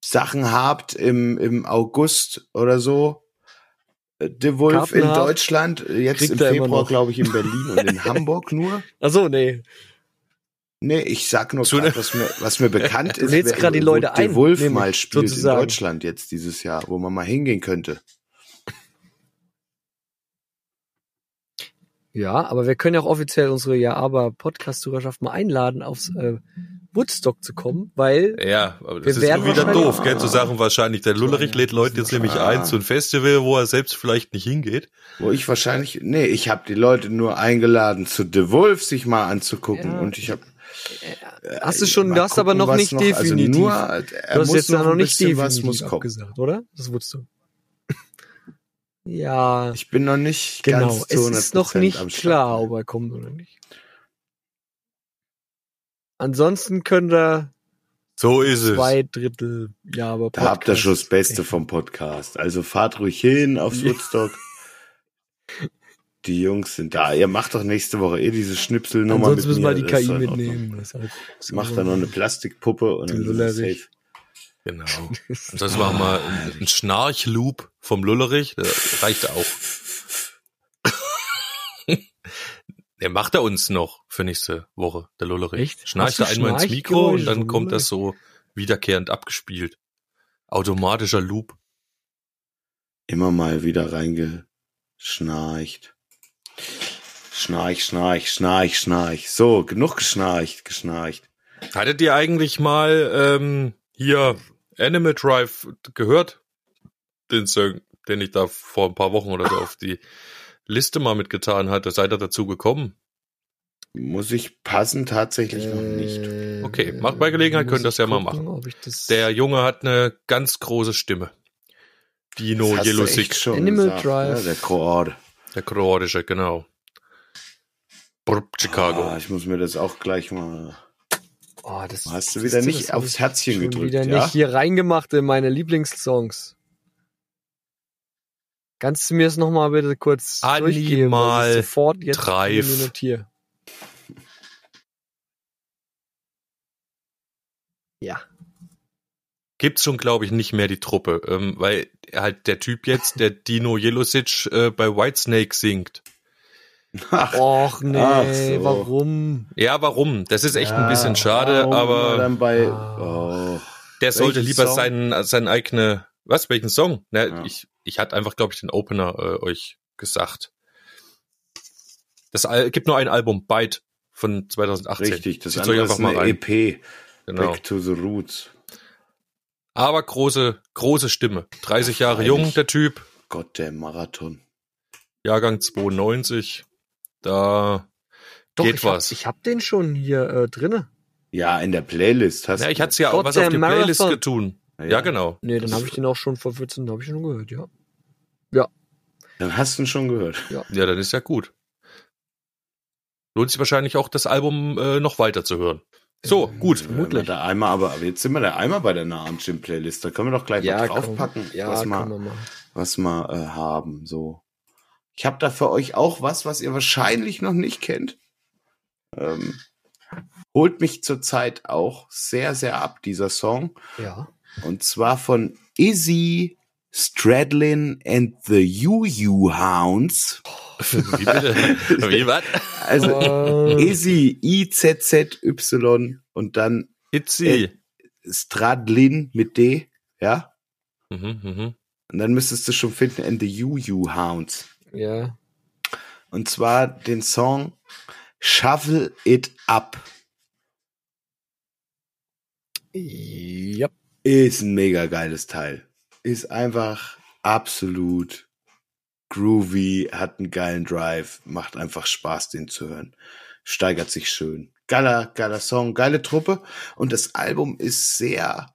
Sachen habt im, im August oder so, De Wolf in Deutschland, äh, jetzt im Februar, glaube ich, in Berlin und in Hamburg nur. Ach so, nee. Nee, ich sag nur grad, was mir, was mir bekannt ist, lädst grad die Leute De ein, Wolf nämlich, mal spielt sozusagen. in Deutschland jetzt dieses Jahr, wo man mal hingehen könnte. Ja, aber wir können ja auch offiziell unsere Ja, aber Podcast-Hörerschaft mal einladen, aufs äh, Woodstock zu kommen, weil Ja, aber das Wir ist werden nur wieder doof, gell, zu sagen wahrscheinlich, der Lullerich lädt Leute jetzt nämlich Ah. ein zu einem Festival, wo er selbst vielleicht nicht hingeht. Wo ich wahrscheinlich, nee, ich habe die Leute nur eingeladen, zu The Wolf sich mal anzugucken. Ja. und ich habe. hast du schon, du hast aber noch nicht definitiv. Also nur, du hast jetzt noch noch nicht definitiv muss kommen. abgesagt, oder? Das Woodstock. ja, Ich bin noch nicht genau. ganz zu Es 100 ist noch nicht klar, ob er kommt oder nicht. Ansonsten könnt ihr So ist es. zwei Drittel, ja, aber Da habt ihr schon das Podcast- Beste vom Podcast. Also fahrt ruhig hin aufs. Woodstock. Die Jungs sind da. Ihr macht doch nächste Woche eh diese Ansonsten müssen mit wir mir. die Das KI mitnehmen. Das halt- das Macht da noch eine Plastikpuppe und dann ist es Lullerich. safe. Genau. Ansonsten machen wir einen Schnarchloop vom Lullerich, der reicht auch. Der macht er uns noch für nächste Woche, der Lullerich. Echt? Schnarcht er einmal ins Mikro und dann kommt das so wiederkehrend abgespielt. Automatischer Loop. Immer mal wieder reingeschnarcht. Schnarch, schnarch, schnarch, schnarch. So, genug geschnarcht, geschnarcht. Hattet ihr eigentlich mal ähm, hier Animal Drive gehört? Den Song, den ich da vor ein paar Wochen oder so auf die Liste mal mitgetan hatte. Seid ihr dazu gekommen? Muss ich passen? Tatsächlich noch nicht. Äh, Okay, macht bei Gelegenheit, könnt ihr das ja mal gucken, machen. ich das Der Junge hat eine ganz große Stimme. Dino Yellow Six, Animal gesagt, Drive. Ne? Der Kroate. der kroatische, genau. Brr, Chicago. Ah, ich muss mir das auch gleich mal. Oh, das Hast du wieder das nicht aufs Herzchen schon gedrückt, wieder ja? nicht hier reingemacht in meine Lieblingssongs. Kannst du mir es nochmal bitte kurz Animal durchgeben? ich sofort jetzt mir notiere. Ja. Gibt's schon, glaube ich, nicht mehr die Truppe, ähm, weil halt der Typ jetzt, der Dino Jelosic äh, bei Whitesnake singt. Ach, Och nee, Ach so. warum? Ja, warum? Das ist echt ein Ja, bisschen schade, aber dann bei, Ah. oh. der sollte lieber Song? seinen, seine eigene Was? Welchen Song? Na, Ja. ich, ich hatte einfach, glaube ich, den Opener äh, euch gesagt. Das Al gibt nur ein Album, Byte von 2018. Richtig, das Zieht's andere euch ist eine EP. Genau. Back to the Roots. Aber große, große Stimme. 30 Jahre Freilich. jung, der Typ. Gott, der Marathon. Jahrgang 92. Da Doch, geht ich hab, was. ich hab den schon hier äh, drinne. Ja, in der Playlist hast ja, ich du- hatte es ja Gott, was auf der die Playlist Marathon. getun. Ja, Ja, genau. Nee, dann habe ich den auch schon vor 14, habe ich schon gehört, ja. Dann hast du ihn schon gehört. Ja, dann ist ja gut. Lohnt sich wahrscheinlich auch, das Album äh, noch weiter zu hören. So, gut. Vermutlich. Wenn wir Da einmal, aber, jetzt sind wir da einmal bei der Nahen-Gym-Playlist. Da können wir doch gleich mal draufpacken, ja, was, machen. was wir äh, haben. So. Ich habe da für euch auch was, was ihr wahrscheinlich noch nicht kennt. Ähm, holt mich zurzeit auch sehr, sehr ab, dieser Song. Ja. Und zwar von Izzy Stradlin and the Yu-Yu Hounds. Wie bitte? Wie was? Also Äh, Izzy, I-Z-Z-Y und dann Itzy. Stradlin mit D, ja? Mhm, mhm. Und dann müsstest du schon finden, and the Yu-Yu Hounds. ja. Und zwar den Song Shuffle It Up. Ja. Ist ein mega geiles Teil. Ist einfach absolut groovy, hat einen geilen Drive, macht einfach Spaß, den zu hören. Steigert sich schön. Geiler, geiler Song, geile Truppe. Und das Album ist sehr,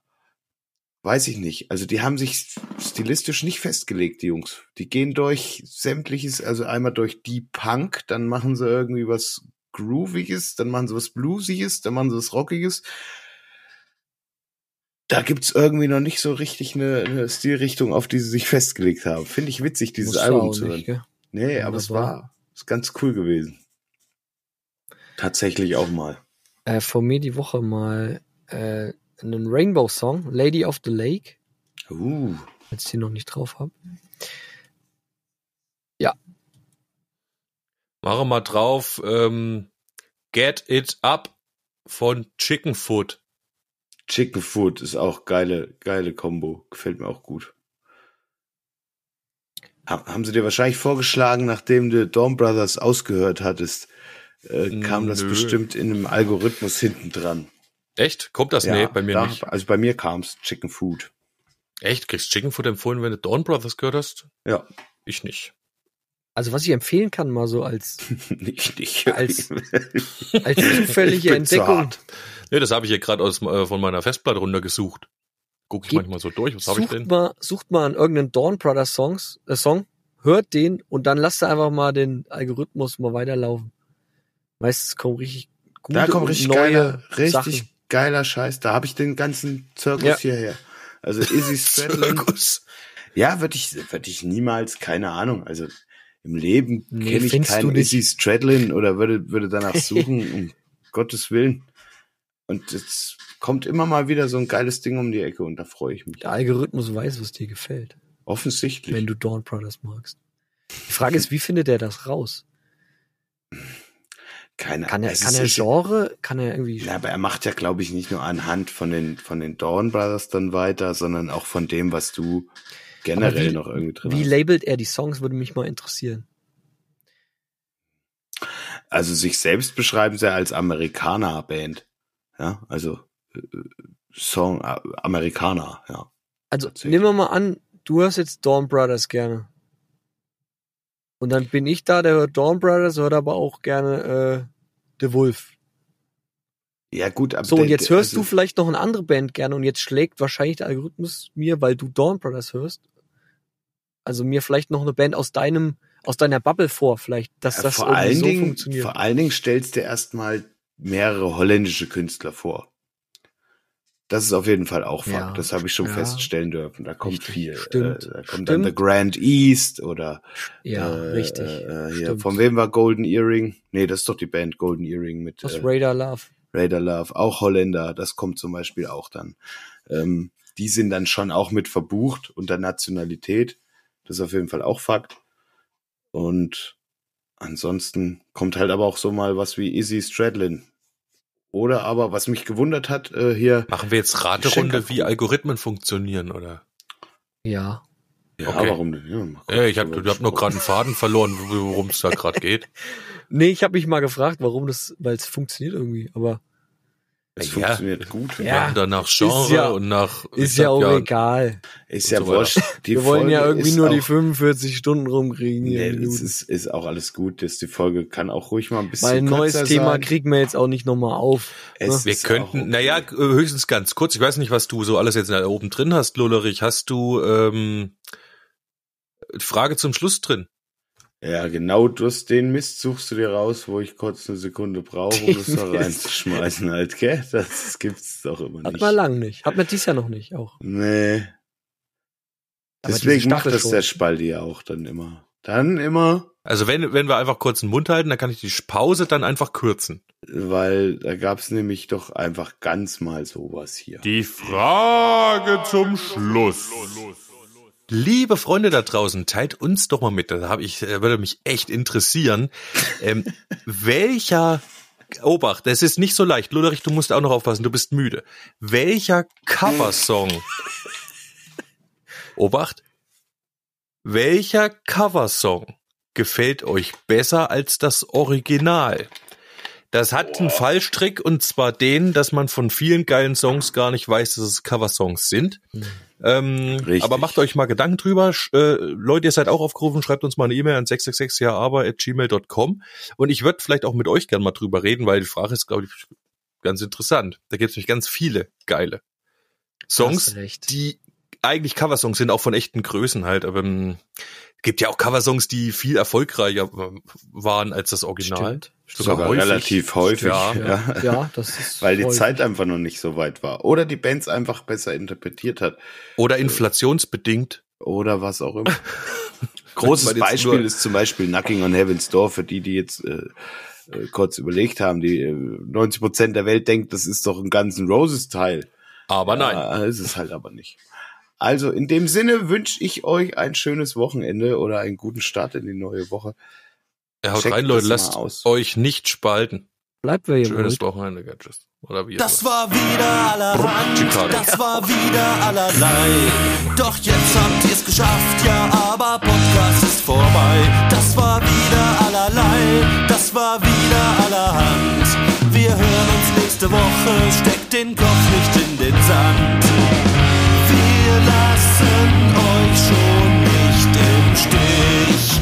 weiß ich nicht. Also die haben sich stilistisch nicht festgelegt, die Jungs. Die gehen durch sämtliches, also einmal durch die Punk, dann machen sie irgendwie was Grooviges, dann machen sie was Bluesiges, dann machen sie was Rockiges da gibt's irgendwie noch nicht so richtig eine, eine Stilrichtung, auf die sie sich festgelegt haben. Finde ich witzig, dieses Muss Album zu hören. nicht, gell? Nee, Ja, aber das es war ist ganz cool gewesen. Tatsächlich auch mal. Äh, vor mir die Woche mal äh, einen Rainbow-Song, Lady of the Lake, Uh, als ich die noch nicht drauf habe. Mache mal drauf. Ähm, Get It Up von Chicken Foot. Chicken Food ist auch geile, geile Combo. Gefällt mir auch gut. Ha- Haben sie dir wahrscheinlich vorgeschlagen, nachdem du Dawn Brothers ausgehört hattest, äh, kam das Nö. bestimmt in einem Algorithmus hinten dran. Echt? Kommt das? nee, bei mir da, nicht. Also bei mir kam's Chicken Food. Echt? Kriegst Chicken Foot empfohlen, wenn du Dawn Brothers gehört hast? Ja, Ich nicht. Also was ich empfehlen kann, mal so als, nicht, nicht. Als- als zufällige Entdeckung. Nee, das habe ich hier gerade aus äh, von meiner Festplatte runtergesucht. Guck ich Gib- manchmal so durch. Was habe ich Sucht denn? mal, sucht mal an irgendeinen Dawn Brothers Songs, äh, Song, hört den und dann lasst einfach mal den Algorithmus mal weiterlaufen. Meistens kommen richtig gute Da kommt und richtig neue geiler, richtig Sachen. geiler Scheiß. Da habe ich den ganzen Zirkus Ja. hierher. Also Izzy Stradlin. Zirkus. ja, würde ich, würde ich niemals, keine Ahnung. Also im Leben Nee, kenne ich keinen. Izzy Stradlin oder würde, würde danach suchen, um Gottes Willen. Und jetzt kommt immer mal wieder so ein geiles Ding um die Ecke und da freue ich mich. Der Algorithmus weiß, was dir gefällt, Offensichtlich. wenn du Dawn Brothers magst. Die Frage ist, wie findet er das raus? keine Kann er, kann er Genre, kann er irgendwie, Ja, aber er macht ja, glaube ich, nicht nur anhand von den, von den Dawn Brothers dann weiter, sondern auch von dem, was du generell wie- noch irgendwie drin wie labelt er die Songs, würde mich mal interessieren. Also sich selbst beschreiben sie als Amerikaner-Band. Ja, also äh, Song äh, Amerikaner, ja. Also nehmen wir mal an, du hörst jetzt Dawn Brothers gerne. Und dann bin ich da, der hört Dawn Brothers, hört aber auch gerne äh, The Wolf. Ja, gut, aber So, und jetzt hörst du also, vielleicht noch eine andere Band gerne und jetzt schlägt wahrscheinlich der Algorithmus mir, weil du Dawn Brothers hörst, also mir vielleicht noch eine Band aus deinem, aus deiner Bubble vor, vielleicht, dass ja, das vor irgendwie allen so Dingen, funktioniert. vor allen Dingen stellst du erstmal mehrere holländische Künstler vor. Das ist auf jeden Fall auch Fakt. Ja, das habe ich schon ja. feststellen dürfen. Da kommt Richtig, viel. stimmt, Äh, da kommt dann stimmt. The Grand East oder ja, äh, richtig. Äh, hier. stimmt. Von wem war Golden Earring? Nee, das ist doch die Band Golden Earring mit Aus äh, Radar Love. Raider Love, auch Holländer, das kommt zum Beispiel auch dann. Ähm, die sind dann schon auch mit verbucht unter Nationalität. Das ist auf jeden Fall auch Fakt. Und ansonsten kommt halt aber auch so mal was wie Izzy Stradlin. Oder aber, was mich gewundert hat, äh, hier, Machen wir jetzt Raterunde, wie Algorithmen funktionieren, oder? Ja. Ja, Okay. warum denn? Ja, Ja, ich hab, drüber ich hab noch gerade einen Faden verloren, worum es da gerade geht. Nee, ich habe mich mal gefragt, warum das, weil es funktioniert irgendwie, aber Es Ja. funktioniert gut. Ja. Und dann nach Genre ja- und nach. ist ja auch egal. Ist ja so wurscht. Die Wir wollen ja Folge irgendwie nur die auch- 45 Stunden rumkriegen hier. Nee, in das ist, ist auch alles gut. Das, die Folge kann auch ruhig mal ein bisschen Weil ein neues Thema sein. kriegen wir jetzt auch nicht nochmal auf. Es Wir ist auch könnten, okay. naja, höchstens ganz kurz. Ich weiß nicht, was du so alles jetzt da oben drin hast, Lullerich. Hast du ähm, Frage zum Schluss drin? Ja, genau durch den Mist suchst du dir raus, wo ich kurz eine Sekunde brauche, um das da reinzuschmeißen halt, gell? Das gibt's doch immer Hat nicht. man lang nicht. Hat man dies Jahr noch nicht auch. Nee. Aber Deswegen macht das schon. der Spaldi ja auch dann immer. Dann immer, Also wenn, wenn wir einfach kurz den Mund halten, dann kann ich die Pause dann einfach kürzen. weil da gab's nämlich doch einfach ganz mal sowas hier. Die Frage zum Schluss. Liebe Freunde da draußen, teilt uns doch mal mit. Da habe ich, äh, würde mich echt interessieren. Ähm, welcher Obacht, das ist nicht so leicht. Luderich, du musst auch noch aufpassen, du bist müde. Welcher Coversong? Obacht. Welcher Coversong gefällt euch besser als das Original? Das hat einen Fallstrick und zwar den, dass man von vielen geilen Songs gar nicht weiß, dass es Coversongs sind. Ähm, Richtig. aber macht euch mal Gedanken drüber. Sch- Äh, Leute, ihr seid auch aufgerufen, schreibt uns mal eine E-Mail an 666jaaber.gmail.com und ich würde vielleicht auch mit euch gern mal drüber reden, weil die Frage ist, glaube ich, ganz interessant. Da gibt es nämlich ganz viele geile Songs, die eigentlich Coversongs sind, auch von echten Größen halt, aber ähm, gibt ja auch Coversongs, die viel erfolgreicher äh, waren als das Original. Stimmt. Sogar relativ häufig. Ja. Ja, ja, das ist. Weil die häufig. Zeit einfach noch nicht so weit war. Oder die Bands einfach besser interpretiert hat. Oder inflationsbedingt. Oder was auch immer. Großes Beispiel ist zum Beispiel Knocking on Heaven's Door, für die, die jetzt äh, äh, kurz überlegt haben. Die äh, 90 Prozent der Welt denkt, das ist doch ein ganzen Roses Teil. Aber nein. Ja, ist es halt aber nicht. Also in dem Sinne wünsche ich euch ein schönes Wochenende oder einen guten Start in die neue Woche. Ja, haut checkt rein, Leute, lasst aus. euch nicht spalten. Bleibt wer ihr Schönes wollt. Wochenende, tschüss. Oder wie Das es war wieder allerhand, das war wieder allerlei. Doch jetzt habt ihr's geschafft, ja, aber Podcast ist vorbei. Das war wieder allerlei, das war wieder allerhand. Wir hören uns nächste Woche, steckt den Kopf nicht in den Sand. Wir lassen euch schon nicht im Stich.